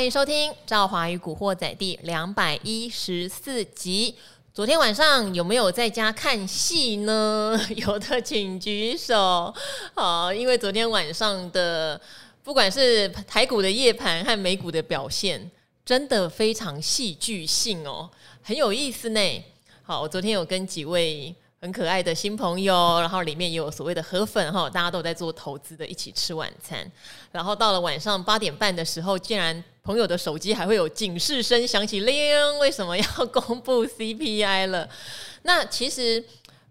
欢迎收听《赵华与古惑仔》第两百一十四集。昨天晚上有没有在家看戏呢？有的请举手。好，因为昨天晚上的不管是台股的夜盘和美股的表现，真的非常戏剧性哦，很有意思呢。好，我昨天有跟几位。很可爱的新朋友，然后里面也有所谓的河粉哈，大家都在做投资的，一起吃晚餐。然后到了晚上八点半的时候，竟然朋友的手机还会有警示声响起，铃，为什么要公布 CPI 了？那其实。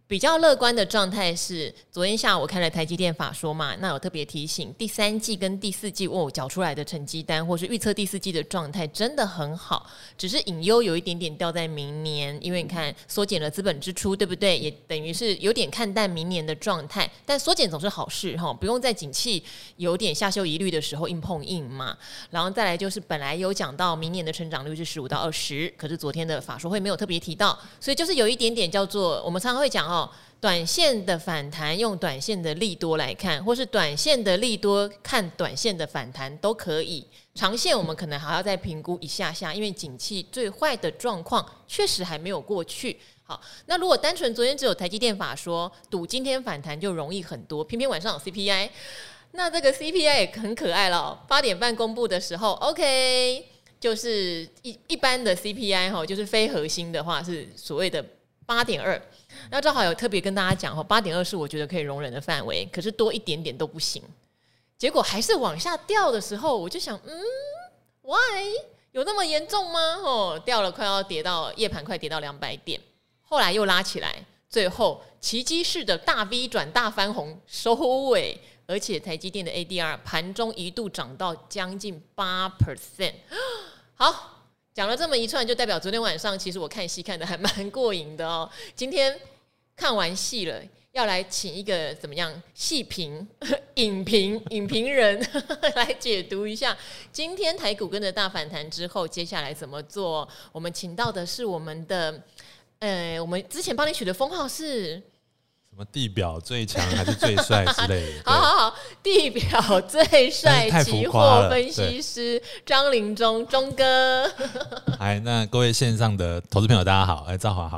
比较乐观的状态是，昨天下午我看了台积电法说嘛，那我特别提醒，第三季跟第四季哦，缴出来的成绩单或是预测第四季的状态真的很好，只是隐忧有一点点掉在明年，因为你看缩减了资本支出，对不对？也等于是有点看淡明年的状态，但缩减总是好事哈，不用在景气有点下修疑虑的时候硬碰硬嘛。然后再来就是本来有讲到明年的成长率是十五到二十，可是昨天的法说会没有特别提到，所以就是有一点点叫做我们常常会讲哦。短线的反弹用短线的利多来看，或是短线的利多看短线的反弹都可以。长线我们可能还要再评估一下下，因为景气最坏的状况确实还没有过去。好，那如果单纯昨天只有台积电法说赌今天反弹就容易很多，偏偏晚上有 CPI，那这个 CPI 也很可爱了。八点半公布的时候，OK，就是一一般的 CPI 哈，就是非核心的话是所谓的八点二。那正好有特别跟大家讲哦，八点二是我觉得可以容忍的范围，可是多一点点都不行。结果还是往下掉的时候，我就想，嗯，why 有那么严重吗？哦，掉了快要跌到夜盘，快跌到两百点，后来又拉起来，最后奇迹式的大 V 转大翻红收尾，而且台积电的 ADR 盘中一度涨到将近八 percent，好。讲了这么一串，就代表昨天晚上其实我看戏看得还蛮过瘾的哦。今天看完戏了，要来请一个怎么样戏评、影评、影评人 来解读一下今天台股跟着大反弹之后，接下来怎么做？我们请到的是我们的，呃，我们之前帮你取的封号是。什么地表最强还是最帅之类的？好好好，地表最帅期货分析师张林中中哥。哎，那各位线上的投资朋友，大家好，哎，赵华好。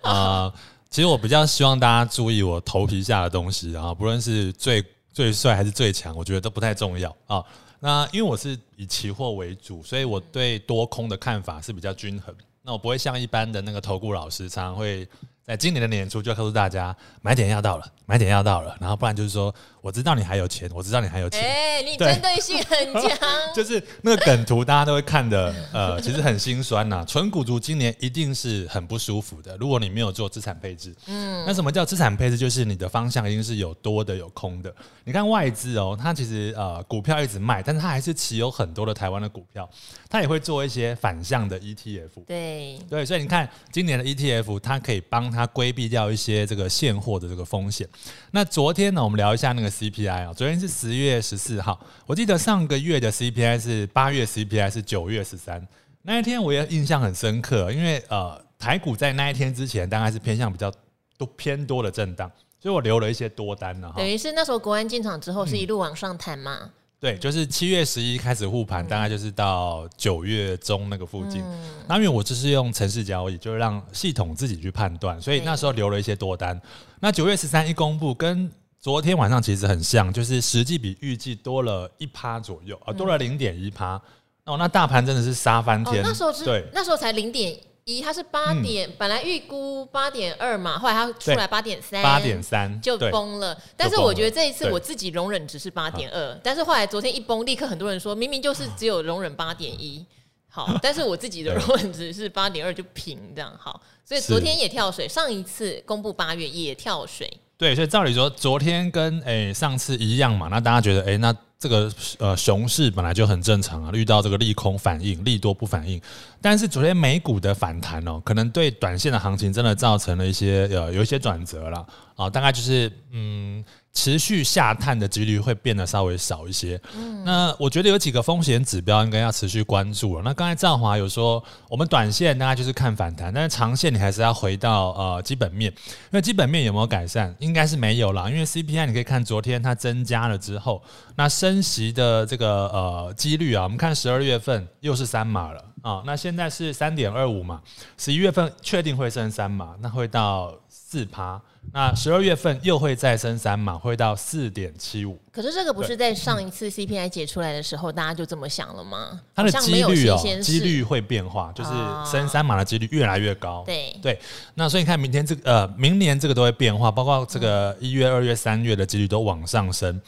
啊、呃，其实我比较希望大家注意我头皮下的东西啊，不论是最最帅还是最强，我觉得都不太重要啊。那因为我是以期货为主，所以我对多空的看法是比较均衡。那我不会像一般的那个投顾老师，常常会。在今年的年初就要告诉大家，买点要到了，买点要到了，然后不然就是说，我知道你还有钱，我知道你还有钱，哎、欸，你针对性很强，就是那个梗图大家都会看的，呃，其实很心酸呐。纯股族今年一定是很不舒服的，如果你没有做资产配置，嗯，那什么叫资产配置？就是你的方向一定是有多的有空的。你看外资哦，它其实呃股票一直卖，但是它还是持有很多的台湾的股票，它也会做一些反向的 ETF，对对，所以你看今年的 ETF，它可以帮。它规避掉一些这个现货的这个风险。那昨天呢，我们聊一下那个 CPI 啊。昨天是十月十四号，我记得上个月的 CPI 是八月 CPI 是九月十三。那一天我也印象很深刻，因为呃台股在那一天之前大概是偏向比较多偏多的震荡，所以我留了一些多单呢。等于是那时候国安进场之后是一路往上弹嘛。对，就是七月十一开始护盘，大概就是到九月中那个附近。那、嗯、因为我就是用城市交易，就是让系统自己去判断，所以那时候留了一些多单。那九月十三一公布，跟昨天晚上其实很像，就是实际比预计多了一趴左右啊，多了零点一趴。哦，那大盘真的是杀翻天。哦、那时候是对，那时候才零点。一，它是八点，嗯、本来预估八点二嘛，后来它出来八点三，八点三就崩了。但是我觉得这一次我自己容忍值是八点二，但是后来昨天一崩，立刻很多人说明明就是只有容忍八点一，好，但是我自己的容忍值是八点二就平这样好，所以昨天也跳水，上一次公布八月也跳水。对，所以照理说昨天跟诶、欸、上次一样嘛，那大家觉得诶、欸，那这个呃熊市本来就很正常啊，遇到这个利空反应，利多不反应。但是昨天美股的反弹哦，可能对短线的行情真的造成了一些呃有一些转折了啊，大概就是嗯持续下探的几率会变得稍微少一些。嗯，那我觉得有几个风险指标应该要持续关注了。那刚才赵华有说，我们短线大概就是看反弹，但是长线你还是要回到呃基本面，因为基本面有没有改善，应该是没有啦。因为 CPI 你可以看昨天它增加了之后，那升息的这个呃几率啊，我们看十二月份又是三码了啊，那现在是三点二五嘛，十一月份确定会升三码，那会到四趴。那十二月份又会再升三码，会到四点七五。可是这个不是在上一次 CPI 解出来的时候，大家就这么想了吗？它的几率哦，几率会变化，就是升三码的几率越来越高。对对，那所以你看明天这个呃，明年这个都会变化，包括这个一月、二月、三月的几率都往上升，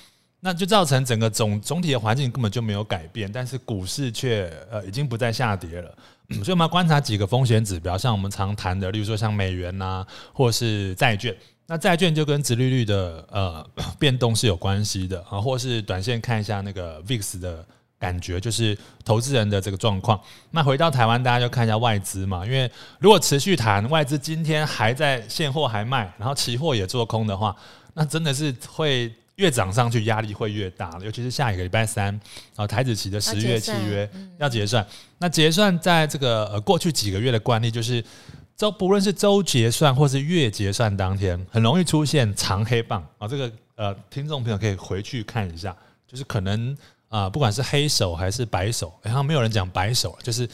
那就造成整个总总体的环境根本就没有改变，但是股市却呃已经不再下跌了。所以我们要观察几个风险指标，像我们常谈的，例如说像美元呐、或是债券。那债券就跟殖利率的呃 变动是有关系的啊，或是短线看一下那个 VIX 的感觉，就是投资人的这个状况。那回到台湾，大家就看一下外资嘛，因为如果持续谈外资今天还在现货还卖，然后期货也做空的话，那真的是会。越涨上去，压力会越大，尤其是下一个礼拜三啊，台子期的十月契约要结算。那结算在这个呃过去几个月的惯例，就是周不论是周结算或是月结算当天，很容易出现长黑棒啊。这个呃，听众朋友可以回去看一下，就是可能啊，不管是黑手还是白手，然后没有人讲白手，就是。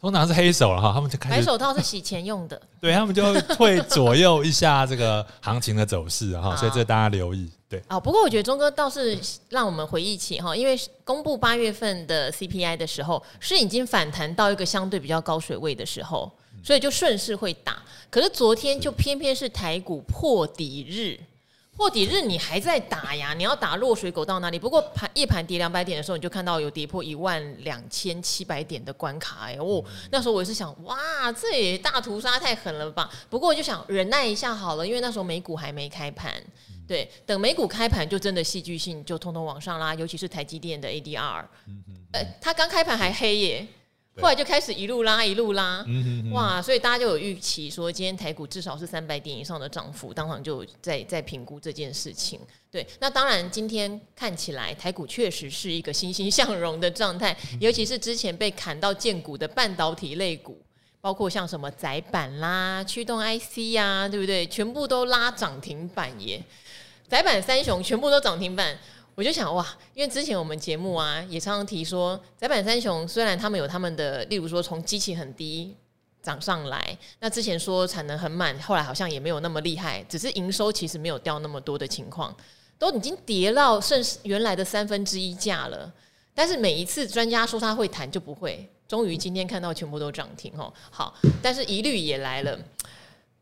通常是黑手了哈，他们就开始白手套是洗钱用的，对，他们就会左右一下这个行情的走势哈，所以这大家留意。对，哦，不过我觉得钟哥倒是让我们回忆起哈，因为公布八月份的 CPI 的时候，是已经反弹到一个相对比较高水位的时候，所以就顺势会打。可是昨天就偏偏是台股破底日。破底日你还在打呀？你要打落水狗到哪里？不过盘夜盘跌两百点的时候，你就看到有跌破一万两千七百点的关卡哎、欸、哦，那时候我也是想，哇，这也大屠杀太狠了吧？不过我就想忍耐一下好了，因为那时候美股还没开盘，对，等美股开盘就真的戏剧性就通通往上拉，尤其是台积电的 ADR，呃，它刚开盘还黑耶。后来就开始一路拉一路拉，哇！所以大家就有预期说，今天台股至少是三百点以上的涨幅，当场就在在评估这件事情。对，那当然今天看起来台股确实是一个欣欣向荣的状态，尤其是之前被砍到见股的半导体类股，包括像什么窄板啦、驱动 IC 呀、啊，对不对？全部都拉涨停板耶！窄板三雄全部都涨停板。我就想哇，因为之前我们节目啊也常常提说，载板三雄虽然他们有他们的，例如说从基期很低涨上来，那之前说产能很满，后来好像也没有那么厉害，只是营收其实没有掉那么多的情况，都已经跌到剩原来的三分之一价了。但是每一次专家说他会谈就不会，终于今天看到全部都涨停哦。好，但是疑虑也来了，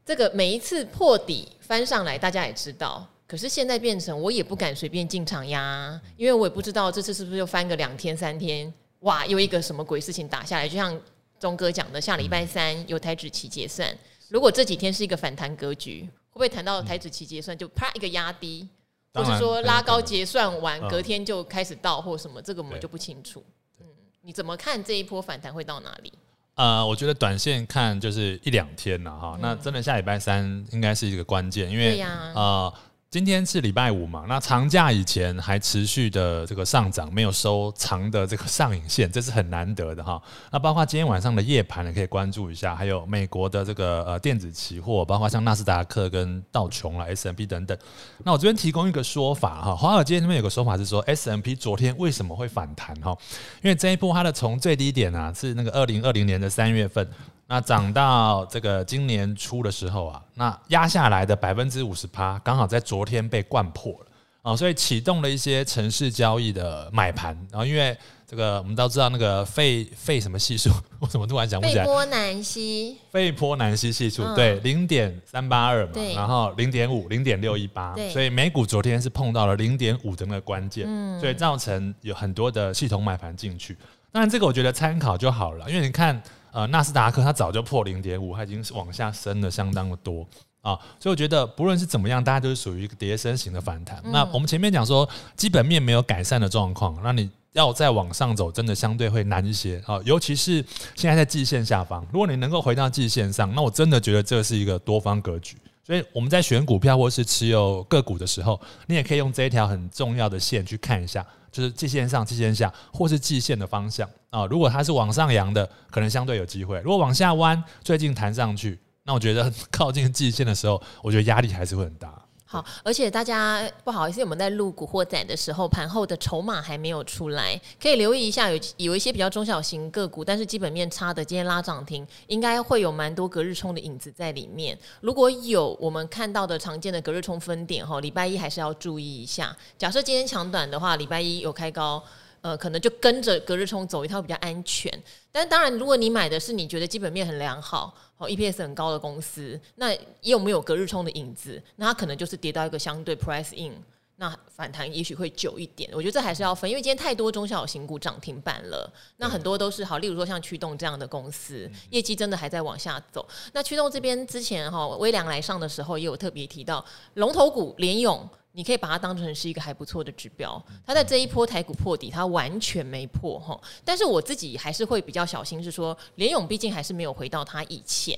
这个每一次破底翻上来，大家也知道。可是现在变成我也不敢随便进场呀，因为我也不知道这次是不是又翻个两天三天，哇，又一个什么鬼事情打下来。就像钟哥讲的，下礼拜三有台指期结算，如果这几天是一个反弹格局，会不会谈到台指期结算就啪一个压低，或是说拉高结算完隔天就开始到或什么，这个我们就不清楚。嗯，你怎么看这一波反弹会到哪里？呃，我觉得短线看就是一两天了哈，那真的下礼拜三应该是一个关键，因为呃。今天是礼拜五嘛，那长假以前还持续的这个上涨，没有收长的这个上影线，这是很难得的哈。那包括今天晚上的夜盘，呢可以关注一下，还有美国的这个呃电子期货，包括像纳斯达克跟道琼啦、S M P 等等。那我这边提供一个说法哈，华尔街那边有个说法是说 S M P 昨天为什么会反弹哈？因为这一波它的从最低点啊是那个二零二零年的三月份。那涨到这个今年初的时候啊，那压下来的百分之五十趴，刚好在昨天被灌破了啊，所以启动了一些城市交易的买盘。然后因为这个我们都知道那个费费什么系数，我怎么突然想不起来？费波南西。费波南西系数对，零点三八二嘛，然后零点五、零点六一八，所以美股昨天是碰到了零点五的那个关键，所以造成有很多的系统买盘进去。当然这个我觉得参考就好了，因为你看。呃，纳斯达克它早就破零点五，它已经是往下升了相当的多啊，所以我觉得不论是怎么样，大家都是属于一个跌升型的反弹。嗯、那我们前面讲说基本面没有改善的状况，那你要再往上走，真的相对会难一些啊。尤其是现在在季线下方，如果你能够回到季线上，那我真的觉得这是一个多方格局。所以我们在选股票或是持有个股的时候，你也可以用这一条很重要的线去看一下，就是季线上、季线下或是季线的方向啊。如果它是往上扬的，可能相对有机会；如果往下弯，最近弹上去，那我觉得 靠近季线的时候，我觉得压力还是会很大。好，而且大家不好意思，我们在录古惑仔的时候，盘后的筹码还没有出来，可以留意一下有，有一些比较中小型个股，但是基本面差的，今天拉涨停，应该会有蛮多隔日冲的影子在里面。如果有我们看到的常见的隔日冲分点，哈，礼拜一还是要注意一下。假设今天强短的话，礼拜一有开高。呃，可能就跟着隔日冲走一套比较安全，但当然，如果你买的是你觉得基本面很良好、哦 EPS 很高的公司，那也有没有隔日冲的影子？那它可能就是跌到一个相对 price in，那反弹也许会久一点。我觉得这还是要分，因为今天太多中小型股涨停板了，那很多都是好，例如说像驱动这样的公司，业绩真的还在往下走。那驱动这边之前哈、哦，微良来上的时候也有特别提到龙头股联咏。你可以把它当成是一个还不错的指标，它在这一波台股破底，它完全没破哈。但是我自己还是会比较小心，是说联勇毕竟还是没有回到它以前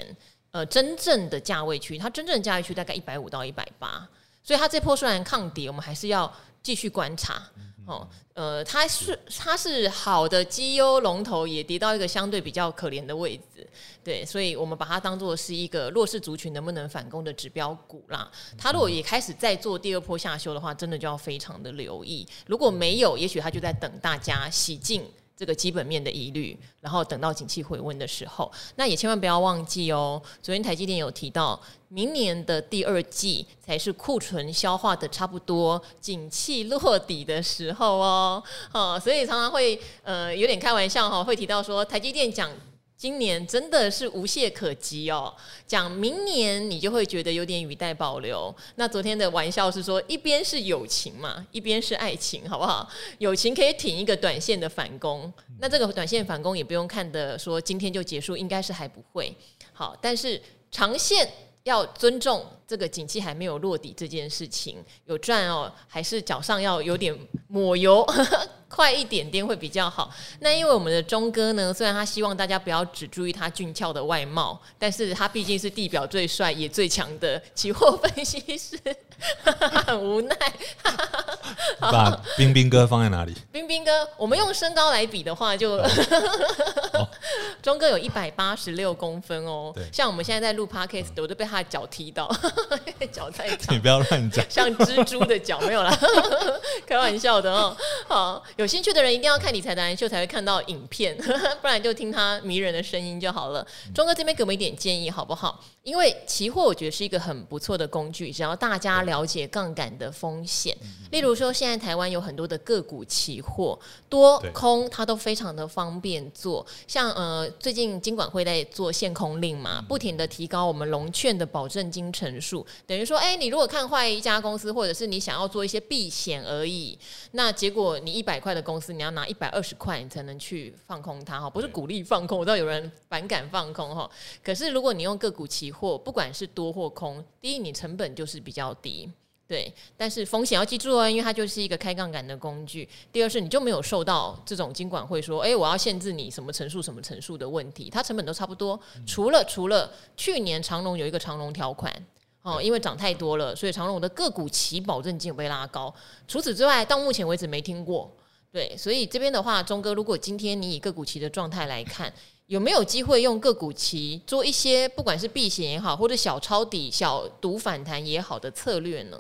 呃真正的价位区，它真正的价位区大概一百五到一百八，所以它这波虽然抗跌，我们还是要继续观察。哦，呃，它是它是好的绩优龙头，也跌到一个相对比较可怜的位置，对，所以我们把它当做是一个弱势族群能不能反攻的指标股啦。它如果也开始再做第二波下修的话，真的就要非常的留意。如果没有，也许它就在等大家洗净。这个基本面的疑虑，然后等到景气回温的时候，那也千万不要忘记哦。昨天台积电有提到，明年的第二季才是库存消化的差不多，景气落底的时候哦。哦，所以常常会呃有点开玩笑哈、哦，会提到说台积电讲。今年真的是无懈可击哦，讲明年你就会觉得有点语带保留。那昨天的玩笑是说，一边是友情嘛，一边是爱情，好不好？友情可以挺一个短线的反攻，那这个短线反攻也不用看的说今天就结束，应该是还不会好。但是长线要尊重这个景气还没有落底这件事情，有赚哦，还是脚上要有点抹油。快一点点会比较好。那因为我们的钟哥呢，虽然他希望大家不要只注意他俊俏的外貌，但是他毕竟是地表最帅也最强的期货分析师，很无奈。把冰冰哥放在哪里？冰冰哥，我们用身高来比的话就，就钟 哥有一百八十六公分哦。对，像我们现在在录 podcast，我都被他的脚踢到，脚太长。你不要乱讲，像蜘蛛的脚没有啦，开玩笑的哦。好。有有兴趣的人一定要看理财达人秀才会看到影片，不然就听他迷人的声音就好了。钟哥这边给我们一点建议好不好？因为期货我觉得是一个很不错的工具，只要大家了解杠杆的风险。例如说，现在台湾有很多的个股期货，多空它都非常的方便做。像呃，最近金管会在做限空令嘛，不停的提高我们融券的保证金成数，等于说，哎，你如果看坏一家公司，或者是你想要做一些避险而已，那结果你一百块的公司，你要拿一百二十块，你才能去放空它哈，不是鼓励放空，我知道有人反感放空哈。可是如果你用个股期货，不管是多或空，第一你成本就是比较低，对，但是风险要记住哦，因为它就是一个开杠杆的工具。第二是你就没有受到这种金管会说，哎，我要限制你什么层数什么层数的问题，它成本都差不多。除了除了去年长隆有一个长隆条款。哦，因为涨太多了，所以长隆的个股期保证金有被拉高。除此之外，到目前为止没听过。对，所以这边的话，钟哥，如果今天你以个股期的状态来看，有没有机会用个股期做一些不管是避险也好，或者小抄底、小赌反弹也好的策略呢？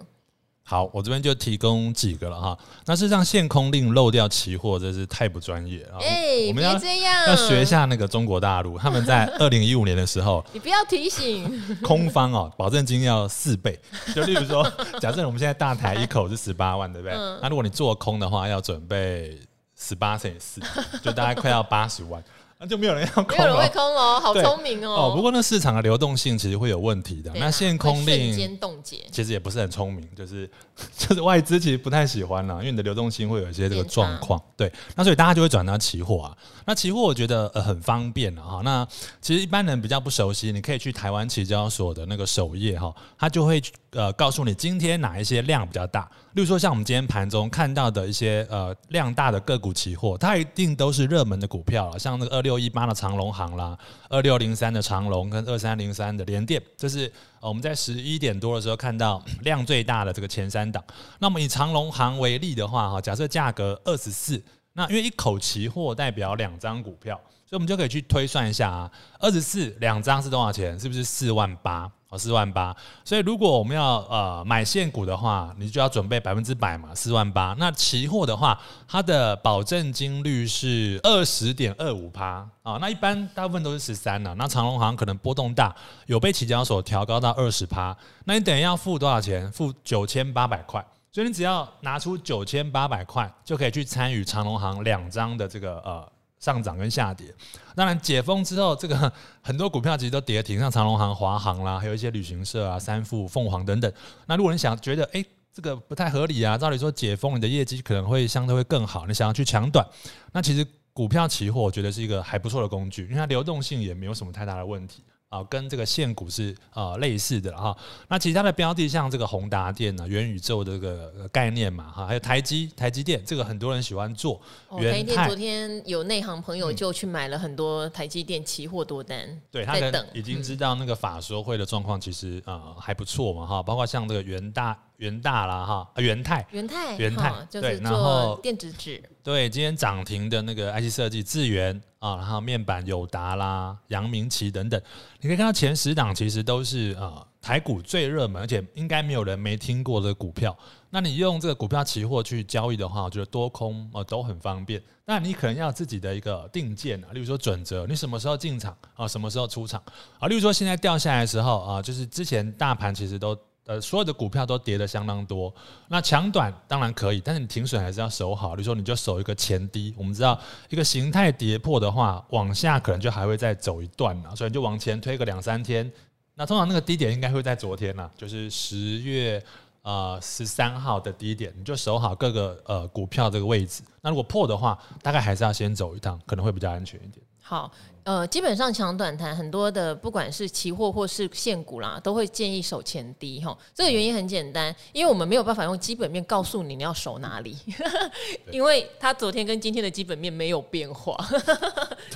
好，我这边就提供几个了哈。那是让限空令漏掉期货，真是太不专业了。哎、欸，我们要别这样，要学一下那个中国大陆，他们在二零一五年的时候，你不要提醒空方哦，保证金要四倍。就例如说，假设我们现在大台一口是十八万，对不对？嗯、那如果你做空的话，要准备十八乘以四，就大概快要八十万。那就没有人要空，没有人会空哦，好聪明哦。哦，不过那市场的流动性其实会有问题的。那限空令瞬间冻结，其实也不是很聪明，就是 就是外资其实不太喜欢啦，因为你的流动性会有一些这个状况。对，那所以大家就会转到期货啊。那期货我觉得呃很方便哈。那其实一般人比较不熟悉，你可以去台湾期交所的那个首页哈，它就会呃告诉你今天哪一些量比较大。例如说像我们今天盘中看到的一些呃量大的个股期货，它一定都是热门的股票了，像那个二。六一八的长隆行啦，二六零三的长隆跟二三零三的联电，这是我们在十一点多的时候看到 量最大的这个前三档。那么以长隆行为例的话，哈，假设价格二十四，那因为一口期货代表两张股票，所以我们就可以去推算一下啊，二十四两张是多少钱？是不是四万八？哦，四万八，所以如果我们要呃买现股的话，你就要准备百分之百嘛，四万八。那期货的话，它的保证金率是二十点二五趴啊。那一般大部分都是十三了。那长隆行可能波动大，有被期交所调高到二十趴。那你等于要付多少钱？付九千八百块。所以你只要拿出九千八百块，就可以去参与长隆行两张的这个呃。上涨跟下跌，当然解封之后，这个 很多股票其实都跌停，像长隆行、华航啦，还有一些旅行社啊、三富、凤凰等等。那如果你想觉得，哎，这个不太合理啊，照理说解封你的业绩可能会相对会更好，你想要去抢短，那其实股票期货我觉得是一个还不错的工具，因为它流动性也没有什么太大的问题。啊，跟这个现股是呃类似的哈。那其他的标的像这个宏达电呢，元宇宙的这个概念嘛哈，还有台积台积电，这个很多人喜欢做。哦、台积电昨天有内行朋友就去买了很多台积电期货多单，嗯、对，他可能已经知道那个法说会的状况，其实呃还不错嘛哈。包括像这个元大元大啦哈，元泰元泰元泰，就是做电子纸。对，今天涨停的那个 IC 设计智源啊，然后面板友达啦、阳明奇等等，你可以看到前十档其实都是呃台股最热门，而且应该没有人没听过的股票。那你用这个股票期货去交易的话，我觉得多空呃都很方便。那你可能要自己的一个定见啊，例如说准则，你什么时候进场啊，什么时候出场啊？例如说现在掉下来的时候啊，就是之前大盘其实都。呃，所有的股票都跌的相当多，那强短当然可以，但是你停损还是要守好。比如说，你就守一个前低，我们知道一个形态跌破的话，往下可能就还会再走一段了，所以你就往前推个两三天。那通常那个低点应该会在昨天呐，就是十月呃十三号的低点，你就守好各个呃股票这个位置。那如果破的话，大概还是要先走一趟，可能会比较安全一点。好，呃，基本上抢短弹很多的，不管是期货或是现股啦，都会建议守前低哈。这个原因很简单，因为我们没有办法用基本面告诉你你要守哪里，因为它昨天跟今天的基本面没有变化。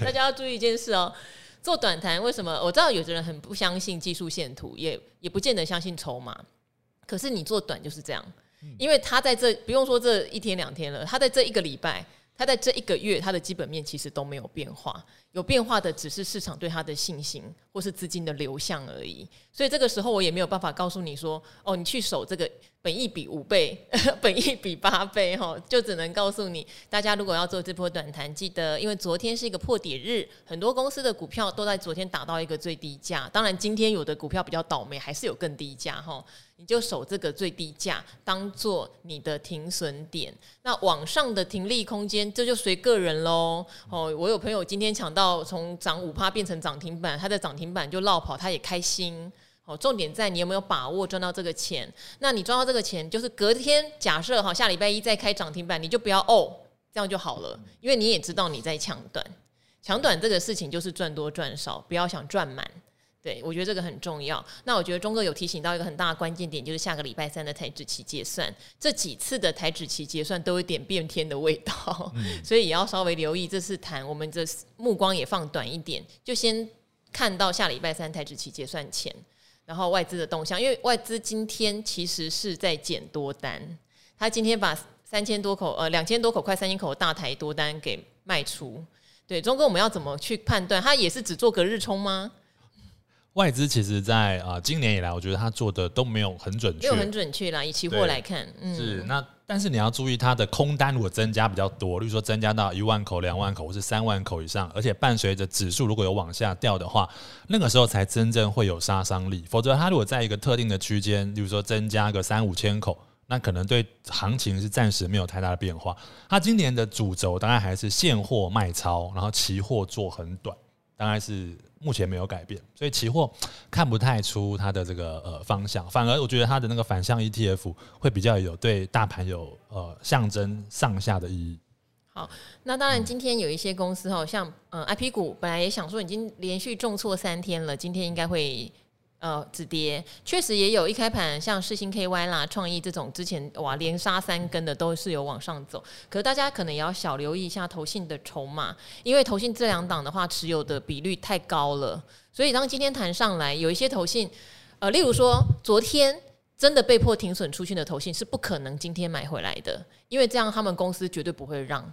大家要注意一件事哦，做短弹为什么？我知道有的人很不相信技术线图，也也不见得相信筹码，可是你做短就是这样，因为他在这不用说这一天两天了，他在这一个礼拜。它在这一个月，它的基本面其实都没有变化，有变化的只是市场对它的信心或是资金的流向而已。所以这个时候我也没有办法告诉你说，哦，你去守这个本一比五倍，本一比八倍，哈，就只能告诉你，大家如果要做这波短弹，记得，因为昨天是一个破底日，很多公司的股票都在昨天打到一个最低价。当然，今天有的股票比较倒霉，还是有更低价，哈。你就守这个最低价，当做你的停损点。那往上的停利空间，这就随个人喽。哦，我有朋友今天抢到从涨五趴变成涨停板，他在涨停板就落跑，他也开心。哦，重点在你有没有把握赚到这个钱？那你赚到这个钱，就是隔天假设哈，下礼拜一再开涨停板，你就不要哦，这样就好了，因为你也知道你在抢短，抢短这个事情就是赚多赚少，不要想赚满。对，我觉得这个很重要。那我觉得钟哥有提醒到一个很大的关键点，就是下个礼拜三的台指期结算，这几次的台指期结算都有点变天的味道，嗯、所以也要稍微留意。这次谈我们这目光也放短一点，就先看到下礼拜三台指期结算前，然后外资的动向，因为外资今天其实是在减多单，他今天把三千多口呃两千多口快三千口的大台多单给卖出。对，钟哥，我们要怎么去判断？他也是只做隔日冲吗？外资其实，在啊、呃、今年以来，我觉得他做的都没有很准确，没有很准确啦。以期货来看，嗯、是那，但是你要注意，它的空单如果增加比较多，例如说增加到一万口、两万口或是三万口以上，而且伴随着指数如果有往下掉的话，那个时候才真正会有杀伤力。否则，它如果在一个特定的区间，例如说增加个三五千口，那可能对行情是暂时没有太大的变化。它今年的主轴当然还是现货卖超，然后期货做很短，大概是。目前没有改变，所以期货 看不太出它的这个呃方向，反而我觉得它的那个反向 ETF 会比较有对大盘有呃象征上下的意义。好，那当然今天有一些公司哈，像呃 IP 股本来也想说已经连续重挫三天了，今天应该会呃止跌，确实也有一开盘像世星 KY 啦、创意这种之前哇连杀三根的都是有往上走，可是大家可能也要小留意一下投信的筹码，因为投信这两档的话持有的比率太高了，所以当今天弹上来，有一些投信，呃，例如说昨天。真的被迫停损出去的投信是不可能今天买回来的，因为这样他们公司绝对不会让。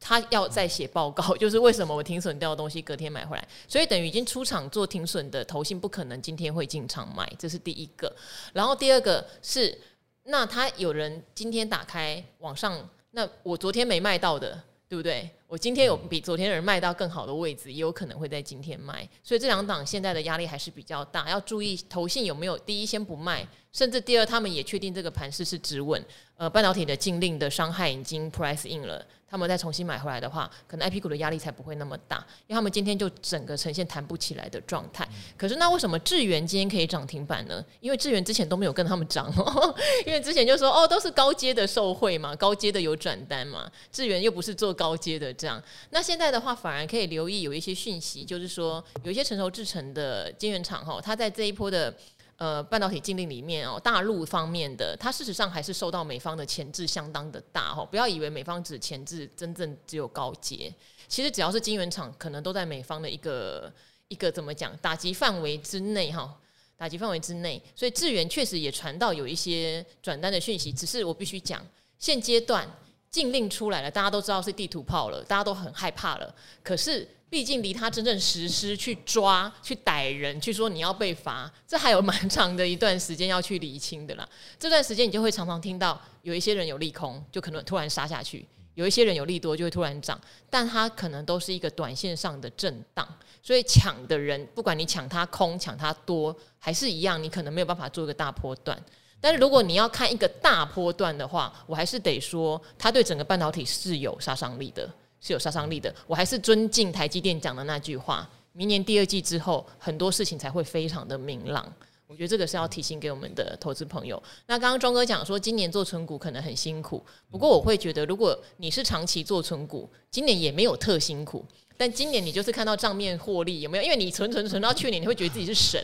他要再写报告，就是为什么我停损掉的东西隔天买回来，所以等于已经出厂做停损的投信不可能今天会进场买，这是第一个。然后第二个是，那他有人今天打开网上，那我昨天没卖到的，对不对？我今天有比昨天的人卖到更好的位置，也有可能会在今天卖，所以这两档现在的压力还是比较大，要注意投信有没有第一先不卖。甚至第二，他们也确定这个盘势是止稳，呃，半导体的禁令的伤害已经 price in 了，他们再重新买回来的话，可能 IP 股的压力才不会那么大，因为他们今天就整个呈现弹不起来的状态。可是那为什么智源今天可以涨停板呢？因为智源之前都没有跟他们涨哦，因为之前就说哦，都是高阶的受惠嘛，高阶的有转单嘛，智源又不是做高阶的这样。那现在的话，反而可以留意有一些讯息，就是说有一些成熟制成的晶圆厂哈，它在这一波的。呃，半导体禁令里面哦，大陆方面的，它事实上还是受到美方的钳制相当的大哈。不要以为美方只钳制真正只有高阶，其实只要是晶圆厂，可能都在美方的一个一个怎么讲打击范围之内哈，打击范围之内。所以智源确实也传到有一些转单的讯息，只是我必须讲，现阶段禁令出来了，大家都知道是地图炮了，大家都很害怕了。可是。毕竟离他真正实施去抓、去逮人、去说你要被罚，这还有蛮长的一段时间要去厘清的啦。这段时间你就会常常听到有一些人有利空，就可能突然杀下去；有一些人有利多，就会突然涨。但它可能都是一个短线上的震荡，所以抢的人，不管你抢它空、抢它多，还是一样，你可能没有办法做一个大波段。但是如果你要看一个大波段的话，我还是得说，它对整个半导体是有杀伤力的。是有杀伤力的，我还是尊敬台积电讲的那句话：明年第二季之后，很多事情才会非常的明朗。我觉得这个是要提醒给我们的投资朋友。那刚刚庄哥讲说，今年做存股可能很辛苦，不过我会觉得，如果你是长期做存股，今年也没有特辛苦。但今年你就是看到账面获利有没有？因为你存存存到去年，你会觉得自己是神。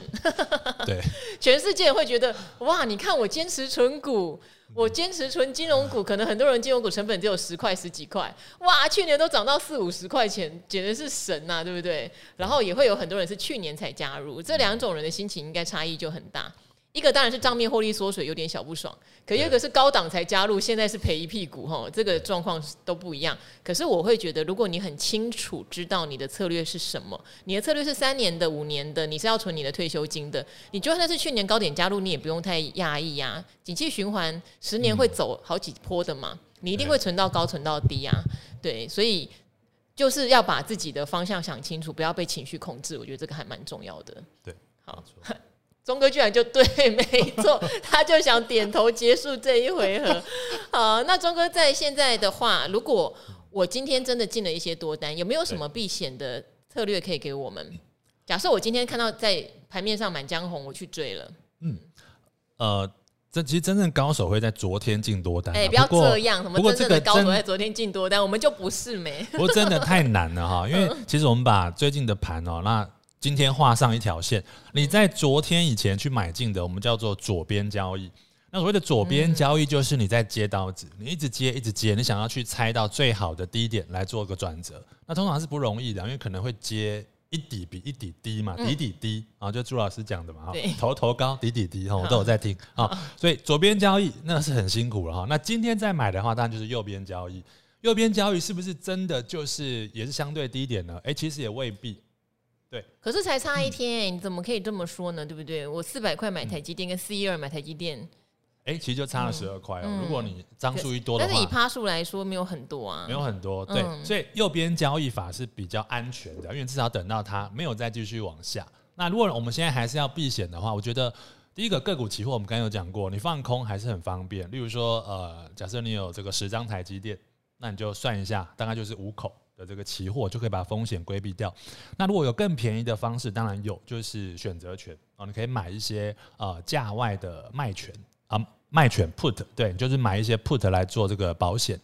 对，全世界会觉得哇，你看我坚持存股，我坚持存金融股，可能很多人金融股成本只有十块十几块，哇，去年都涨到四五十块钱，简直是神呐、啊，对不对？然后也会有很多人是去年才加入，这两种人的心情应该差异就很大。一个当然是账面获利缩水，有点小不爽。可一个是高档才加入，现在是赔一屁股哈，这个状况都不一样。可是我会觉得，如果你很清楚知道你的策略是什么，你的策略是三年的、五年的，你是要存你的退休金的，你就算是去年高点加入，你也不用太压抑呀。景气循环十年会走好几波的嘛，你一定会存到高，存到低呀。对，所以就是要把自己的方向想清楚，不要被情绪控制。我觉得这个还蛮重要的。对，好。钟哥居然就对，没错，他就想点头结束这一回合。好，那钟哥在现在的话，如果我今天真的进了一些多单，有没有什么避险的策略可以给我们？假设我今天看到在盘面上满江红，我去追了。嗯，呃，这其实真正高手会在昨天进多单。哎、欸，不要这样，什么真正的高手在昨天进多单，我们就不是没。不过真的太难了哈，因为 其实我们把最近的盘哦，那。今天画上一条线，你在昨天以前去买进的，我们叫做左边交易。那所谓的左边交易，就是你在接刀子，你一直接，一直接，你想要去猜到最好的低点来做个转折。那通常是不容易的，因为可能会接一底比一底低嘛，底底低啊，就朱老师讲的嘛，头头高，底底低哈，我都有在听啊。所以左边交易那是很辛苦了哈。那今天再买的话，当然就是右边交易。右边交易是不是真的就是也是相对低点呢？诶，其实也未必。对，可是才差一天，欸，你怎么可以这么说呢？对不对？我四百块买台积电，跟四一二买台积电，哎，其实就差了十二块哦。如果你张数一多的话，但是以趴数来说，没有很多啊，没有很多。对，所以右边交易法是比较安全的，因为至少等到它没有再继续往下。那如果我们现在还是要避险的话，我觉得第一个个股期货，我们刚刚有讲过，你放空还是很方便。例如说，呃，假设你有这个十张台积电，那你就算一下，大概就是五口。的这个期货就可以把风险规避掉。那如果有更便宜的方式，当然有，就是选择权啊，你可以买一些呃价外的卖权啊，卖权 put，对，就是买一些 put 来做这个保险。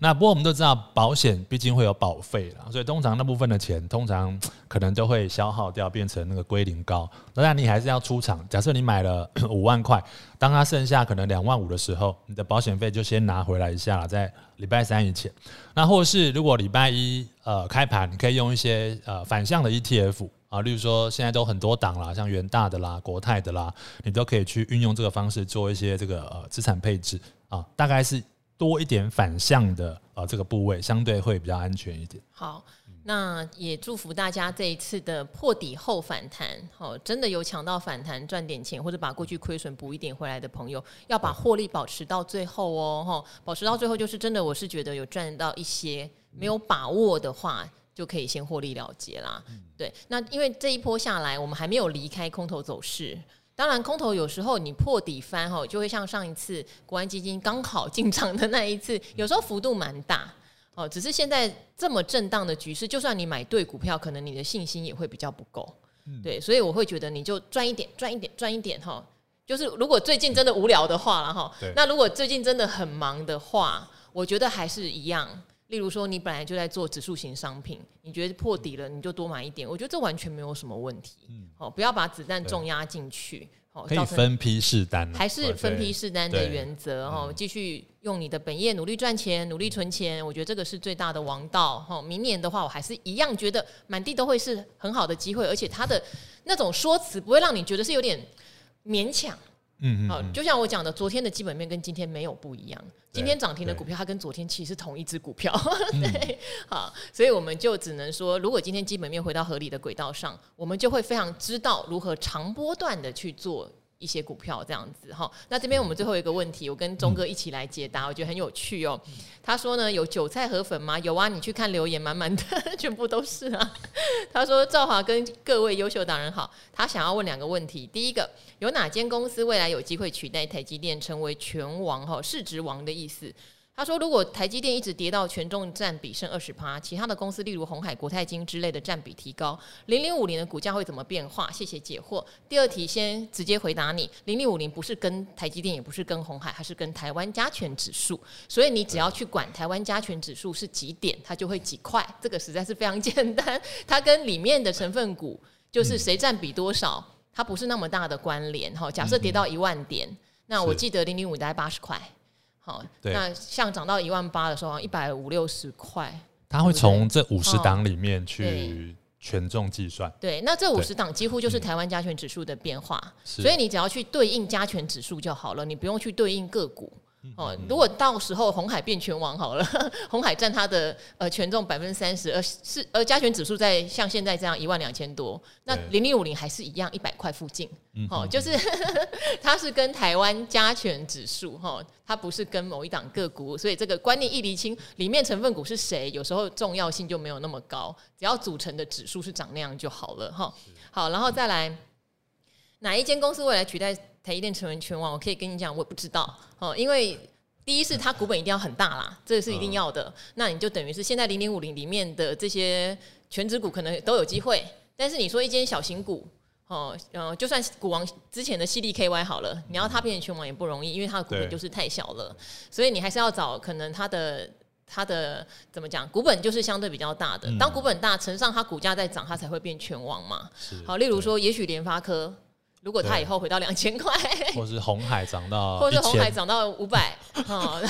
那不过我们都知道，保险毕竟会有保费啦，所以通常那部分的钱，通常可能都会消耗掉，变成那个归零高。当然你还是要出场。假设你买了五万块，当它剩下可能两万五的时候，你的保险费就先拿回来一下，再礼拜三以前。那或是如果礼拜一呃开盘，你可以用一些呃反向的 ETF 啊，例如说现在都很多档啦，像元大的啦、国泰的啦，你都可以去运用这个方式做一些这个呃资产配置啊，大概是。多一点反向的呃，这个部位相对会比较安全一点。好，那也祝福大家这一次的破底后反弹，好，真的有抢到反弹赚点钱，或者把过去亏损补一点回来的朋友，要把获利保持到最后哦，哈，保持到最后就是真的，我是觉得有赚到一些，没有把握的话，就可以先获利了结啦。对，那因为这一波下来，我们还没有离开空头走势。当然，空头有时候你破底翻哈，就会像上一次国安基金刚好进场的那一次，有时候幅度蛮大哦。只是现在这么震荡的局势，就算你买对股票，可能你的信心也会比较不够。对，所以我会觉得你就赚一点，赚一点，赚一点哈。就是如果最近真的无聊的话了哈，那如果最近真的很忙的话，我觉得还是一样。例如说，你本来就在做指数型商品，你觉得破底了，你就多买一点，我觉得这完全没有什么问题。好、嗯，不要把子弹重压进去。好，可以分批试单，还是分批试单的原则。哈，继续用你的本业努力赚钱，努力存钱，我觉得这个是最大的王道。哈，明年的话，我还是一样觉得满地都会是很好的机会，而且他的那种说辞不会让你觉得是有点勉强。嗯，好，就像我讲的，昨天的基本面跟今天没有不一样。今天涨停的股票，它跟昨天其实是同一只股票。对，好，所以我们就只能说，如果今天基本面回到合理的轨道上，我们就会非常知道如何长波段的去做。一些股票这样子哈，那这边我们最后一个问题，我跟钟哥一起来解答，我觉得很有趣哦。他说呢，有韭菜河粉吗？有啊，你去看留言，满满的，全部都是啊。他说赵华跟各位优秀党人好，他想要问两个问题。第一个，有哪间公司未来有机会取代台积电成为全王？哈，市值王的意思。他说：“如果台积电一直跌到权重占比剩二十趴，其他的公司例如红海、国泰金之类的占比提高，零零五零的股价会怎么变化？”谢谢解惑。第二题先直接回答你：零零五零不是跟台积电，也不是跟红海，它是跟台湾加权指数。所以你只要去管台湾加权指数是几点，它就会几块。这个实在是非常简单。它跟里面的成分股就是谁占比多少，它不是那么大的关联。哈，假设跌到一万点，那我记得零零五大概八十块。好，那像涨到一万八的时候，一百五六十块，它会从这五十档里面去权重计算。对，那这五十档几乎就是台湾加权指数的变化，所以你只要去对应加权指数就好了，你不用去对应个股。哦，如果到时候红海变全王好了，红海占它的呃权重百分之三十，而是而加权指数在像现在这样一万两千多，那零零五零还是一样一百块附近。哦，就是 它是跟台湾加权指数哈，它不是跟某一档个股，所以这个观念一厘清，里面成分股是谁，有时候重要性就没有那么高，只要组成的指数是长那样就好了哈。好，然后再来哪一间公司未来取代？台积电成为权王，我可以跟你讲，我不知道哦。因为第一是它股本一定要很大啦，这个是一定要的。那你就等于是现在零零五零里面的这些权值股可能都有机会，但是你说一间小型股哦，嗯，就算股王之前的矽力 KY 好了，你要它变成权王也不容易，因为它的股本就是太小了。所以你还是要找可能它的它的怎么讲，股本就是相对比较大的。当股本大，乘上它股价在涨，它才会变权王嘛。好，例如说，也许联发科。如果他以后回到两千块，或是红海涨到，或是红海涨到五百，哦，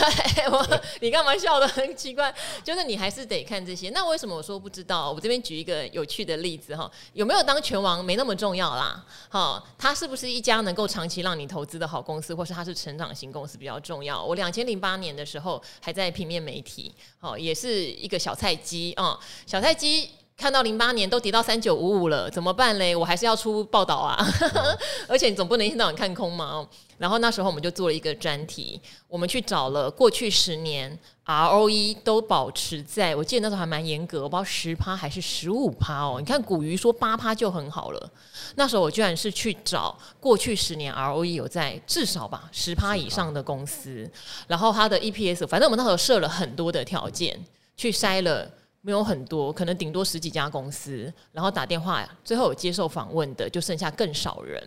我你干嘛笑得很奇怪？就是你还是得看这些。那为什么我说不知道？我这边举一个有趣的例子哈，有没有当拳王没那么重要啦。哈，它是不是一家能够长期让你投资的好公司，或是它是成长型公司比较重要？我两千零八年的时候还在平面媒体，哦，也是一个小菜鸡啊，小菜鸡。看到零八年都跌到三九五五了，怎么办嘞？我还是要出报道啊，哦、而且你总不能一天到晚看空嘛。然后那时候我们就做了一个专题，我们去找了过去十年 ROE 都保持在，我记得那时候还蛮严格，我不知道十趴还是十五趴哦。你看古鱼说八趴就很好了，那时候我居然是去找过去十年 ROE 有在至少吧十趴以上的公司，然后它的 EPS，反正我们那时候设了很多的条件去筛了。没有很多，可能顶多十几家公司，然后打电话，最后有接受访问的就剩下更少人。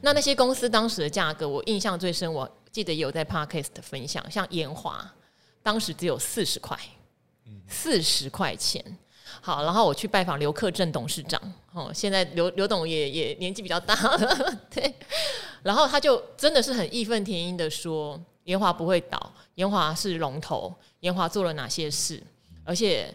那那些公司当时的价格，我印象最深，我记得也有在 Podcast 分享，像延华当时只有四十块，四十块钱。好，然后我去拜访刘克正董事长，哦，现在刘刘董也也年纪比较大了，对，然后他就真的是很义愤填膺的说，延华不会倒，延华是龙头，延华做了哪些事，而且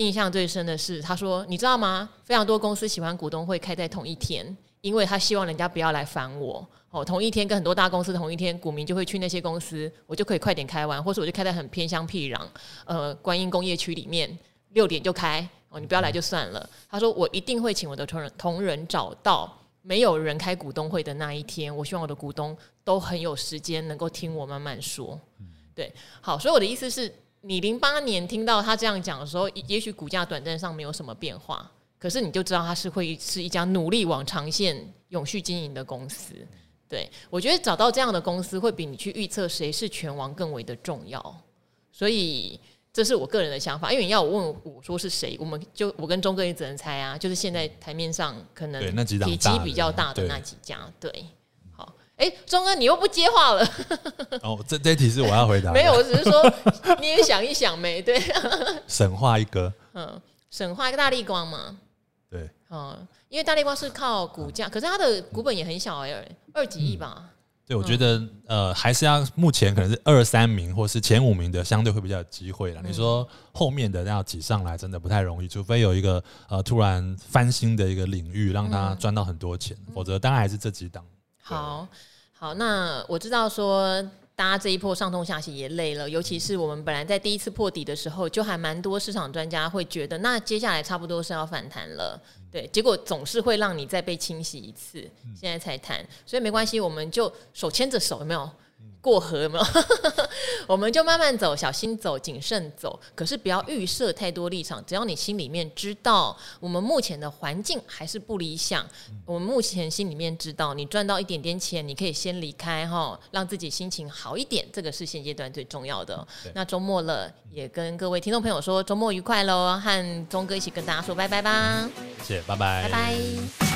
印象最深的是，他说你知道吗？非常多公司喜欢股东会开在同一天，因为他希望人家不要来烦我，哦，同一天跟很多大公司同一天，股民就会去那些公司，我就可以快点开完，或者我就开在很偏乡僻壤，呃，观音工业区里面。六点就开哦，你不要来就算了。他说我一定会请我的同仁同仁找到没有人开股东会的那一天。我希望我的股东都很有时间能够听我慢慢说。对，好，所以我的意思是你零八年听到他这样讲的时候，也许股价短暂上没有什么变化，可是你就知道他是会是一家努力往长线永续经营的公司。对，我觉得找到这样的公司会比你去预测谁是拳王更为的重要。所以。这是我个人的想法，因为你要我问我说是谁，我们就我跟钟哥也只能猜啊，就是现在台面上可能体积比较大的那几家，对，哎，钟哥你又不接话了，哦，这这题是我要回答，没有，我只是说你也想一想没，对，神话一哥，嗯，神话一个大力光嘛，对，嗯，因为大力光是靠股价，可是它的股本也很小哎，二几亿吧。嗯。对，我觉得呃，还是要目前可能是二三名或是前五名的，相对会比较有机会了。你说后面的要挤上来，真的不太容易，除非有一个呃突然翻新的一个领域，让他赚到很多钱，否则当然还是这几档。好，好，那我知道说大家这一波上冲下洗也累了，尤其是我们本来在第一次破底的时候，就还蛮多市场专家会觉得，那接下来差不多是要反弹了。对，结果总是会让你再被清洗一次，现在才谈，所以没关系，我们就手牵着手，有没有？过河有没有？我们就慢慢走，小心走，谨慎走。可是不要预设太多立场。只要你心里面知道，我们目前的环境还是不理想。我们目前心里面知道，你赚到一点点钱，你可以先离开哈，让自己心情好一点。这个是现阶段最重要的。那周末了，也跟各位听众朋友说周末愉快喽，和钟哥一起跟大家说拜拜吧。谢谢，拜拜，拜拜。